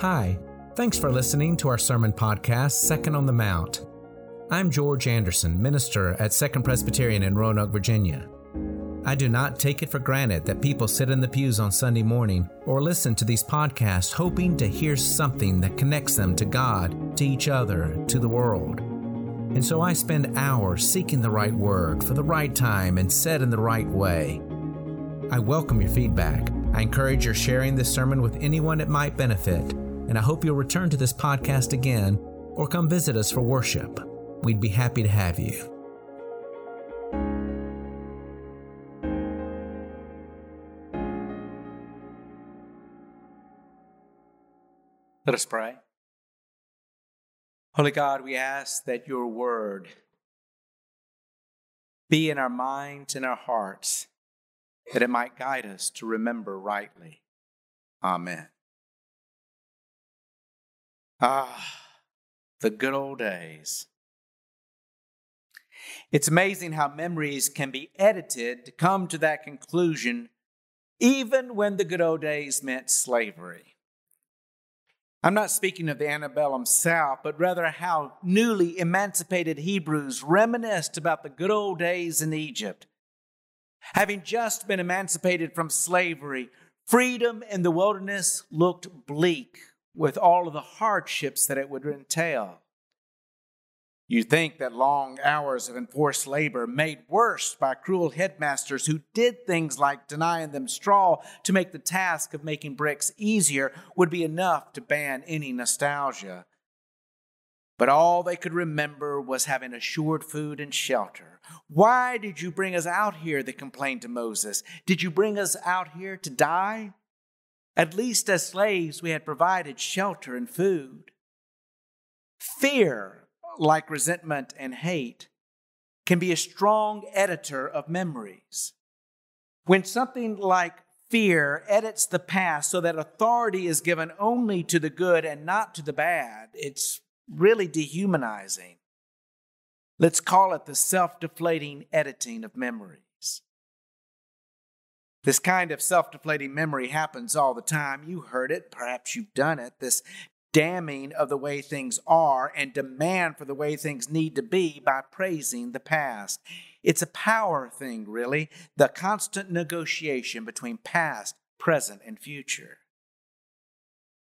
Hi, thanks for listening to our sermon podcast, Second on the Mount. I'm George Anderson, minister at Second Presbyterian in Roanoke, Virginia. I do not take it for granted that people sit in the pews on Sunday morning or listen to these podcasts hoping to hear something that connects them to God, to each other, to the world. And so I spend hours seeking the right word for the right time and said in the right way. I welcome your feedback. I encourage your sharing this sermon with anyone it might benefit, and I hope you'll return to this podcast again or come visit us for worship. We'd be happy to have you. Let us pray. Holy God, we ask that your word be in our minds and our hearts, that it might guide us to remember rightly. Amen. Ah, the good old days. It's amazing how memories can be edited to come to that conclusion, even when the good old days meant slavery. I'm not speaking of the antebellum South, but rather how newly emancipated Hebrews reminisced about the good old days in Egypt. Having just been emancipated from slavery, freedom in the wilderness looked bleak with all of the hardships that it would entail. You think that long hours of enforced labor, made worse by cruel headmasters who did things like denying them straw to make the task of making bricks easier, would be enough to ban any nostalgia. But all they could remember was having assured food and shelter. Why did you bring us out here? They complained to Moses. Did you bring us out here to die? At least as slaves, we had provided shelter and food. Fear like resentment and hate, can be a strong editor of memories. When something like fear edits the past so that authority is given only to the good and not to the bad, it's really dehumanizing. Let's call it the self deflating editing of memories. This kind of self deflating memory happens all the time. You heard it, perhaps you've done it. This damning of the way things are and demand for the way things need to be by praising the past. It's a power thing, really, the constant negotiation between past, present, and future.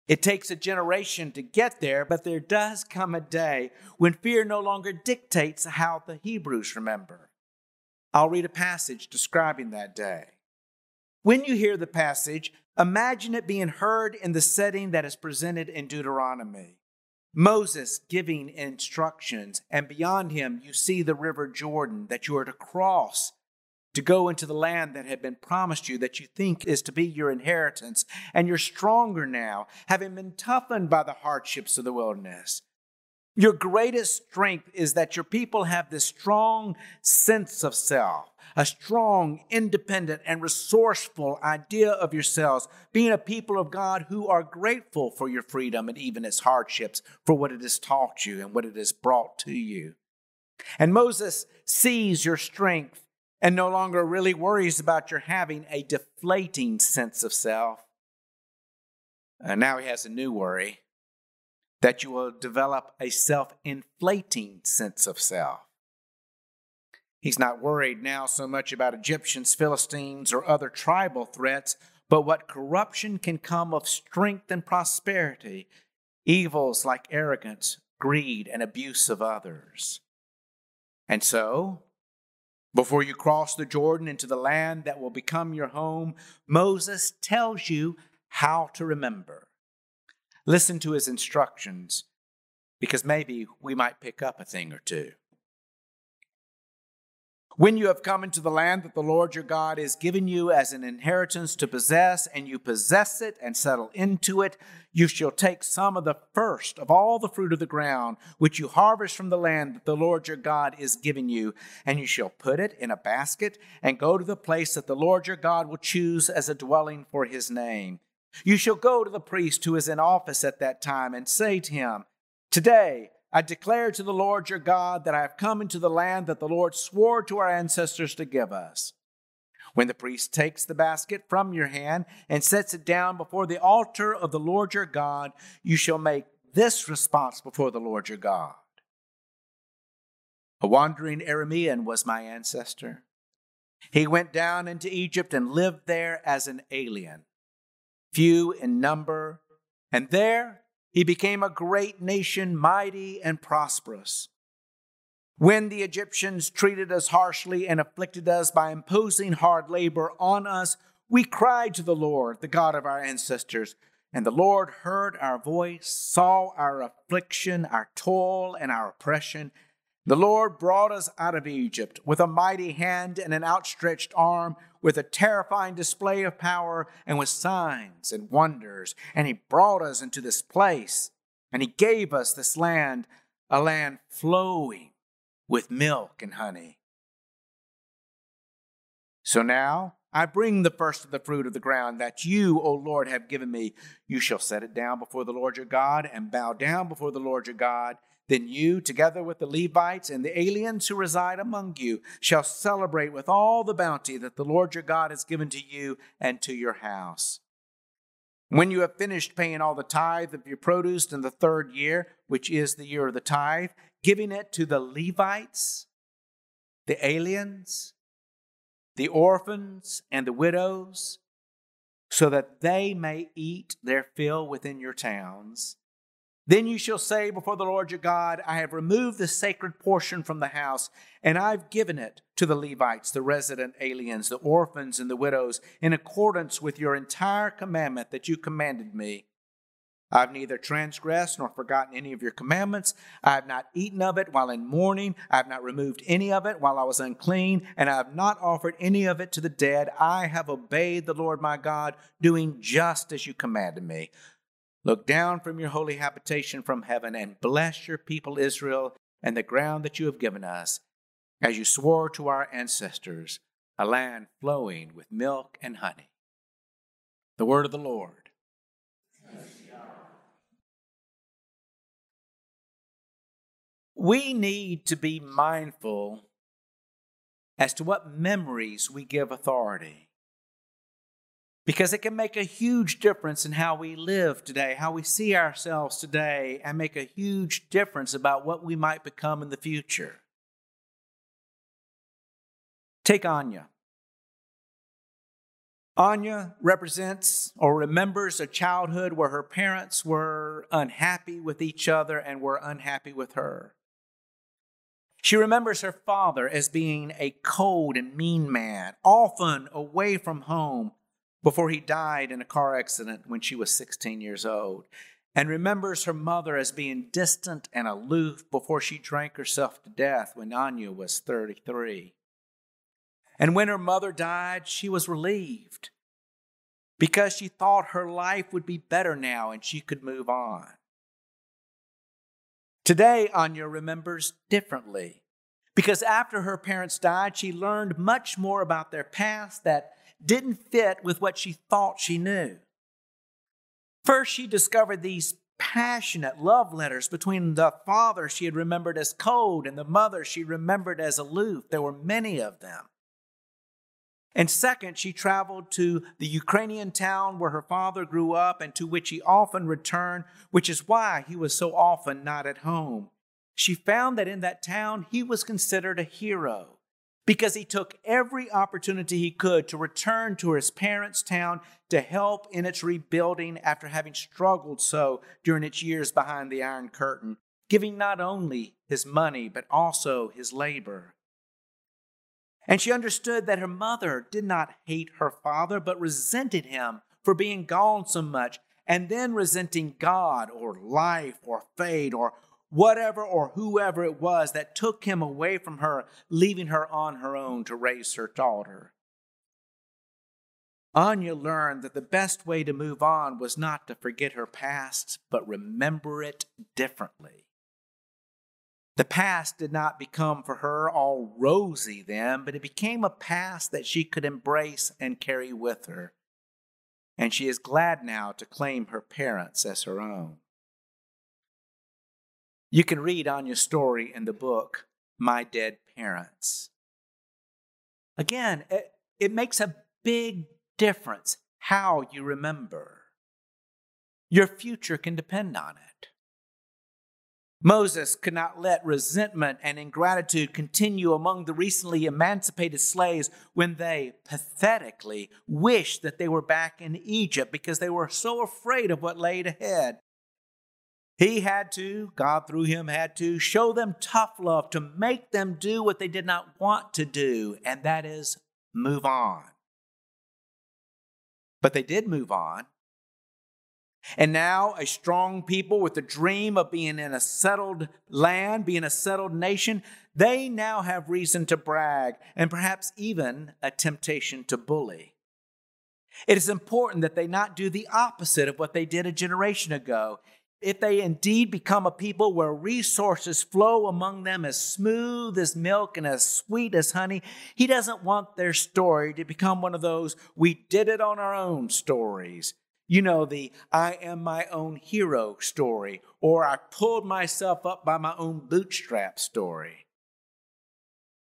It takes a generation to get there, but there does come a day when fear no longer dictates how the Hebrews remember. I'll read a passage describing that day. When you hear the passage, Imagine it being heard in the setting that is presented in Deuteronomy. Moses giving instructions, and beyond him, you see the river Jordan that you are to cross to go into the land that had been promised you, that you think is to be your inheritance. And you're stronger now, having been toughened by the hardships of the wilderness. Your greatest strength is that your people have this strong sense of self, a strong, independent, and resourceful idea of yourselves, being a people of God who are grateful for your freedom and even its hardships, for what it has taught you and what it has brought to you. And Moses sees your strength and no longer really worries about your having a deflating sense of self. And now he has a new worry that you will develop a self inflating sense of self. He's not worried now so much about Egyptians, Philistines, or other tribal threats, but what corruption can come of strength and prosperity, evils like arrogance, greed, and abuse of others. And so, before you cross the Jordan into the land that will become your home, Moses tells you how to remember. Listen to his instructions because maybe we might pick up a thing or two. When you have come into the land that the Lord your God is giving you as an inheritance to possess, and you possess it and settle into it, you shall take some of the first of all the fruit of the ground, which you harvest from the land that the Lord your God is giving you, and you shall put it in a basket and go to the place that the Lord your God will choose as a dwelling for his name. You shall go to the priest who is in office at that time and say to him, Today I declare to the Lord your God that I have come into the land that the Lord swore to our ancestors to give us. When the priest takes the basket from your hand and sets it down before the altar of the Lord your God, you shall make this response before the Lord your God. A wandering Aramean was my ancestor. He went down into Egypt and lived there as an alien, few in number, and there he became a great nation, mighty and prosperous. When the Egyptians treated us harshly and afflicted us by imposing hard labor on us, we cried to the Lord, the God of our ancestors. And the Lord heard our voice, saw our affliction, our toil, and our oppression. The Lord brought us out of Egypt with a mighty hand and an outstretched arm, with a terrifying display of power, and with signs and wonders. And He brought us into this place, and He gave us this land, a land flowing with milk and honey. So now I bring the first of the fruit of the ground that you, O Lord, have given me. You shall set it down before the Lord your God and bow down before the Lord your God. Then you, together with the Levites and the aliens who reside among you, shall celebrate with all the bounty that the Lord your God has given to you and to your house. When you have finished paying all the tithe of your produce in the third year, which is the year of the tithe, giving it to the Levites, the aliens, the orphans, and the widows, so that they may eat their fill within your towns. Then you shall say before the Lord your God, I have removed the sacred portion from the house, and I've given it to the Levites, the resident aliens, the orphans, and the widows, in accordance with your entire commandment that you commanded me. I've neither transgressed nor forgotten any of your commandments. I have not eaten of it while in mourning. I have not removed any of it while I was unclean, and I have not offered any of it to the dead. I have obeyed the Lord my God, doing just as you commanded me. Look down from your holy habitation from heaven and bless your people Israel and the ground that you have given us, as you swore to our ancestors, a land flowing with milk and honey. The word of the Lord. We need to be mindful as to what memories we give authority. Because it can make a huge difference in how we live today, how we see ourselves today, and make a huge difference about what we might become in the future. Take Anya. Anya represents or remembers a childhood where her parents were unhappy with each other and were unhappy with her. She remembers her father as being a cold and mean man, often away from home before he died in a car accident when she was 16 years old, and remembers her mother as being distant and aloof before she drank herself to death when Anya was 33. And when her mother died, she was relieved because she thought her life would be better now and she could move on. Today, Anya remembers differently because after her parents died, she learned much more about their past that didn't fit with what she thought she knew. First, she discovered these passionate love letters between the father she had remembered as cold and the mother she remembered as aloof. There were many of them. And second, she traveled to the Ukrainian town where her father grew up and to which he often returned, which is why he was so often not at home. She found that in that town he was considered a hero because he took every opportunity he could to return to his parents' town to help in its rebuilding after having struggled so during its years behind the Iron Curtain, giving not only his money but also his labor. And she understood that her mother did not hate her father, but resented him for being gone so much, and then resenting God or life or fate or whatever or whoever it was that took him away from her, leaving her on her own to raise her daughter. Anya learned that the best way to move on was not to forget her past, but remember it differently. The past did not become for her all rosy then, but it became a past that she could embrace and carry with her. And she is glad now to claim her parents as her own. You can read Anya's story in the book, My Dead Parents. Again, it makes a big difference how you remember. Your future can depend on it. Moses could not let resentment and ingratitude continue among the recently emancipated slaves when they pathetically wished that they were back in Egypt because they were so afraid of what laid ahead. He had to, God through him had to, show them tough love to make them do what they did not want to do, and that is move on. But they did move on. And now, a strong people with the dream of being in a settled land, being a settled nation, they now have reason to brag and perhaps even a temptation to bully. It is important that they not do the opposite of what they did a generation ago if they indeed become a people where resources flow among them as smooth as milk and as sweet as honey, he doesn't want their story to become one of those we did it on our own stories. You know, the I am my own hero story, or I pulled myself up by my own bootstrap story.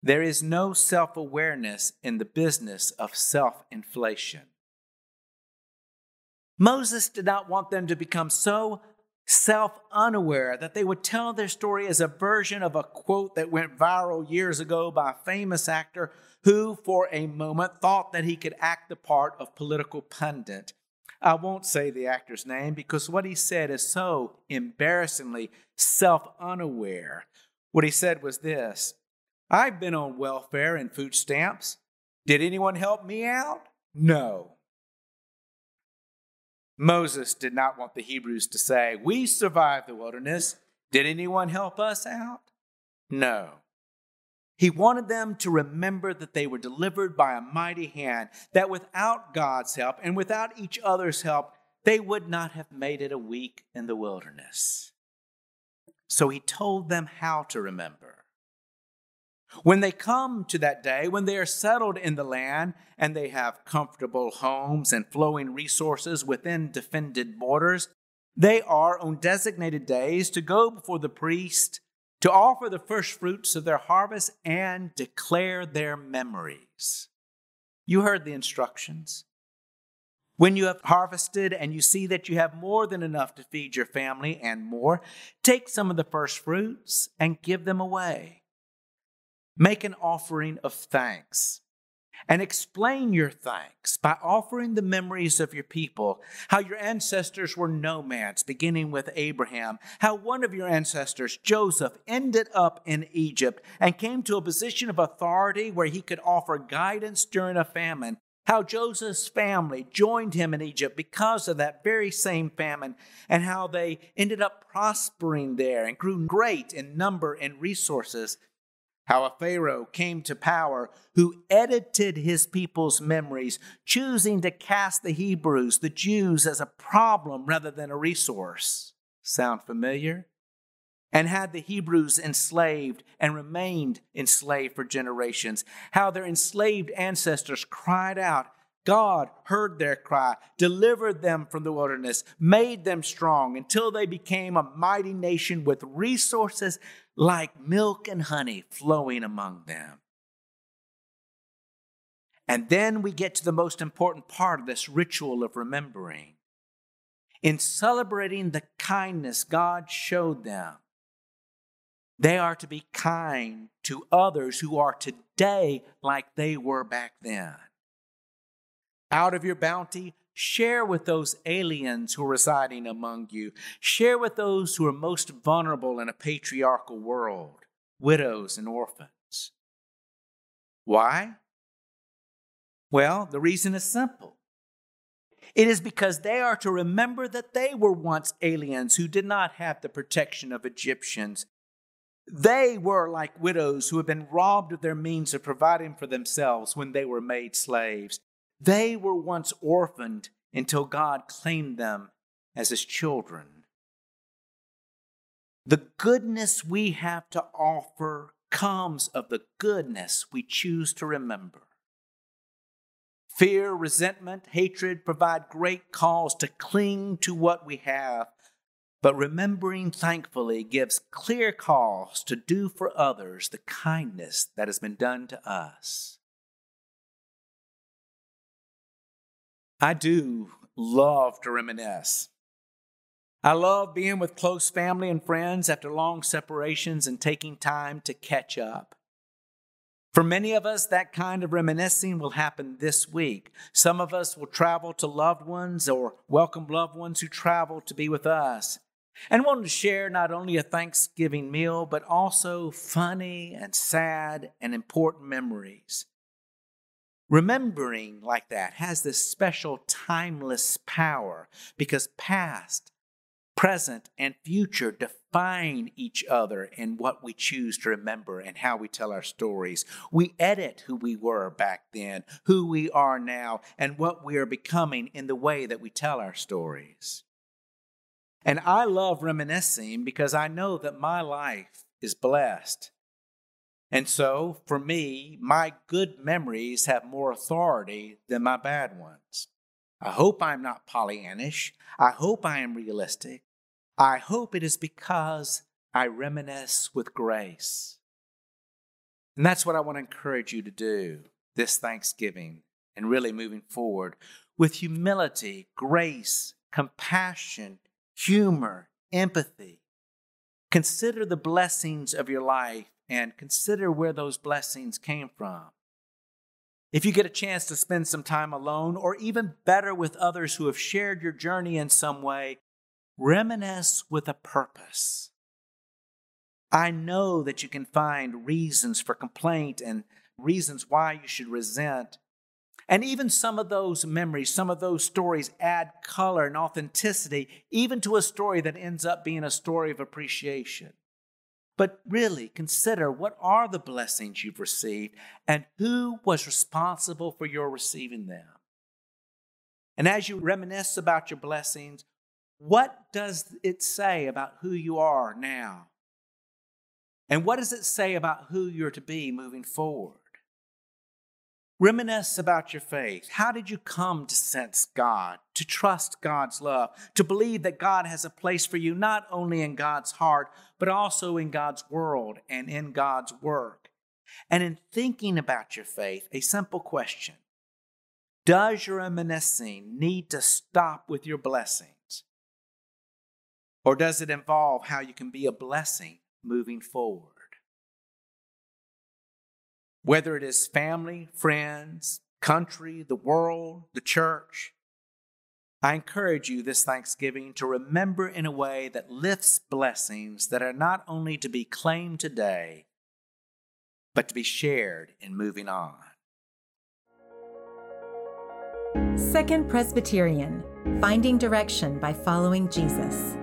There is no self awareness in the business of self inflation. Moses did not want them to become so self unaware, that they would tell their story as a version of a quote that went viral years ago by a famous actor who, for a moment, thought that he could act the part of political pundit. I won't say the actor's name because what he said is so embarrassingly self unaware. What he said was this I've been on welfare and food stamps. Did anyone help me out? No. Moses did not want the Hebrews to say, We survived the wilderness. Did anyone help us out? No. He wanted them to remember that they were delivered by a mighty hand, that without God's help and without each other's help, they would not have made it a week in the wilderness. So he told them how to remember. When they come to that day, when they are settled in the land and they have comfortable homes and flowing resources within defended borders, they are on designated days to go before the priest to offer the first fruits of their harvest and declare their memories. You heard the instructions. When you have harvested and you see that you have more than enough to feed your family and more, take some of the first fruits and give them away. Make an offering of thanks and explain your thanks by offering the memories of your people, how your ancestors were nomads, beginning with Abraham, how one of your ancestors, Joseph, ended up in Egypt and came to a position of authority where he could offer guidance during a famine. How Joseph's family joined him in Egypt because of that very same famine, and how they ended up prospering there and grew great in number and resources how a Pharaoh came to power who edited his people's memories, choosing to cast the Hebrews, the Jews, as a problem rather than a resource. Sound familiar? And had the Hebrews enslaved and remained enslaved for generations. How their enslaved ancestors cried out, God heard their cry, delivered them from the wilderness, made them strong until they became a mighty nation with resources like milk and honey flowing among them. And then we get to the most important part of this ritual of remembering. In celebrating the kindness God showed them, they are to be kind to others who are today like they were back then. Out of your bounty, Share with those aliens who are residing among you. Share with those who are most vulnerable in a patriarchal world, widows and orphans. Why? Well, the reason is simple. It is because they are to remember that they were once aliens who did not have the protection of Egyptians. They were like widows who had been robbed of their means of providing for themselves when they were made slaves. They were once orphaned until God claimed them as his children. The goodness we have to offer comes of the goodness we choose to remember. Fear, resentment, hatred provide great cause to cling to what we have, but remembering thankfully gives clear cause to do for others the kindness that has been done to us. I do love to reminisce. I love being with close family and friends after long separations and taking time to catch up. For many of us, that kind of reminiscing will happen this week. Some of us will travel to loved ones or welcome loved ones who travel to be with us and want to share not only a Thanksgiving meal, but also funny and sad and important memories. Remembering like that has this special timeless power because past, present, and future define each other in what we choose to remember and how we tell our stories. We edit who we were back then, who we are now, and what we are becoming in the way that we tell our stories. And I love reminiscing because I know that my life is blessed. And so, for me, my good memories have more authority than my bad ones. I hope I'm not Pollyannish. I hope I am realistic. I hope it is because I reminisce with grace. And that's what I want to encourage you to do this Thanksgiving and really moving forward with humility, grace, compassion, humor, empathy. Consider the blessings of your life and consider where those blessings came from. If you get a chance to spend some time alone, or even better with others who have shared your journey in some way, reminisce with a purpose. I know that you can find reasons for complaint and reasons why you should resent, and even some of those memories, some of those stories add color and authenticity, even to a story that ends up being a story of appreciation. But really, consider what are the blessings you've received and who was responsible for your receiving them. And as you reminisce about your blessings, what does it say about who you are now? And what does it say about who you're to be moving forward? Reminisce about your faith. How did you come to sense God, to trust God's love, to believe that God has a place for you not only in God's heart, but also in God's world and in God's work? And in thinking about your faith, a simple question Does your reminiscing need to stop with your blessings? Or does it involve how you can be a blessing moving forward? whether it is family, friends, country, the world, the church. I encourage you this Thanksgiving to remember in a way that lifts blessings that are not only to be claimed today, but to be shared in moving on. Second Presbyterian Finding Direction by Following Jesus.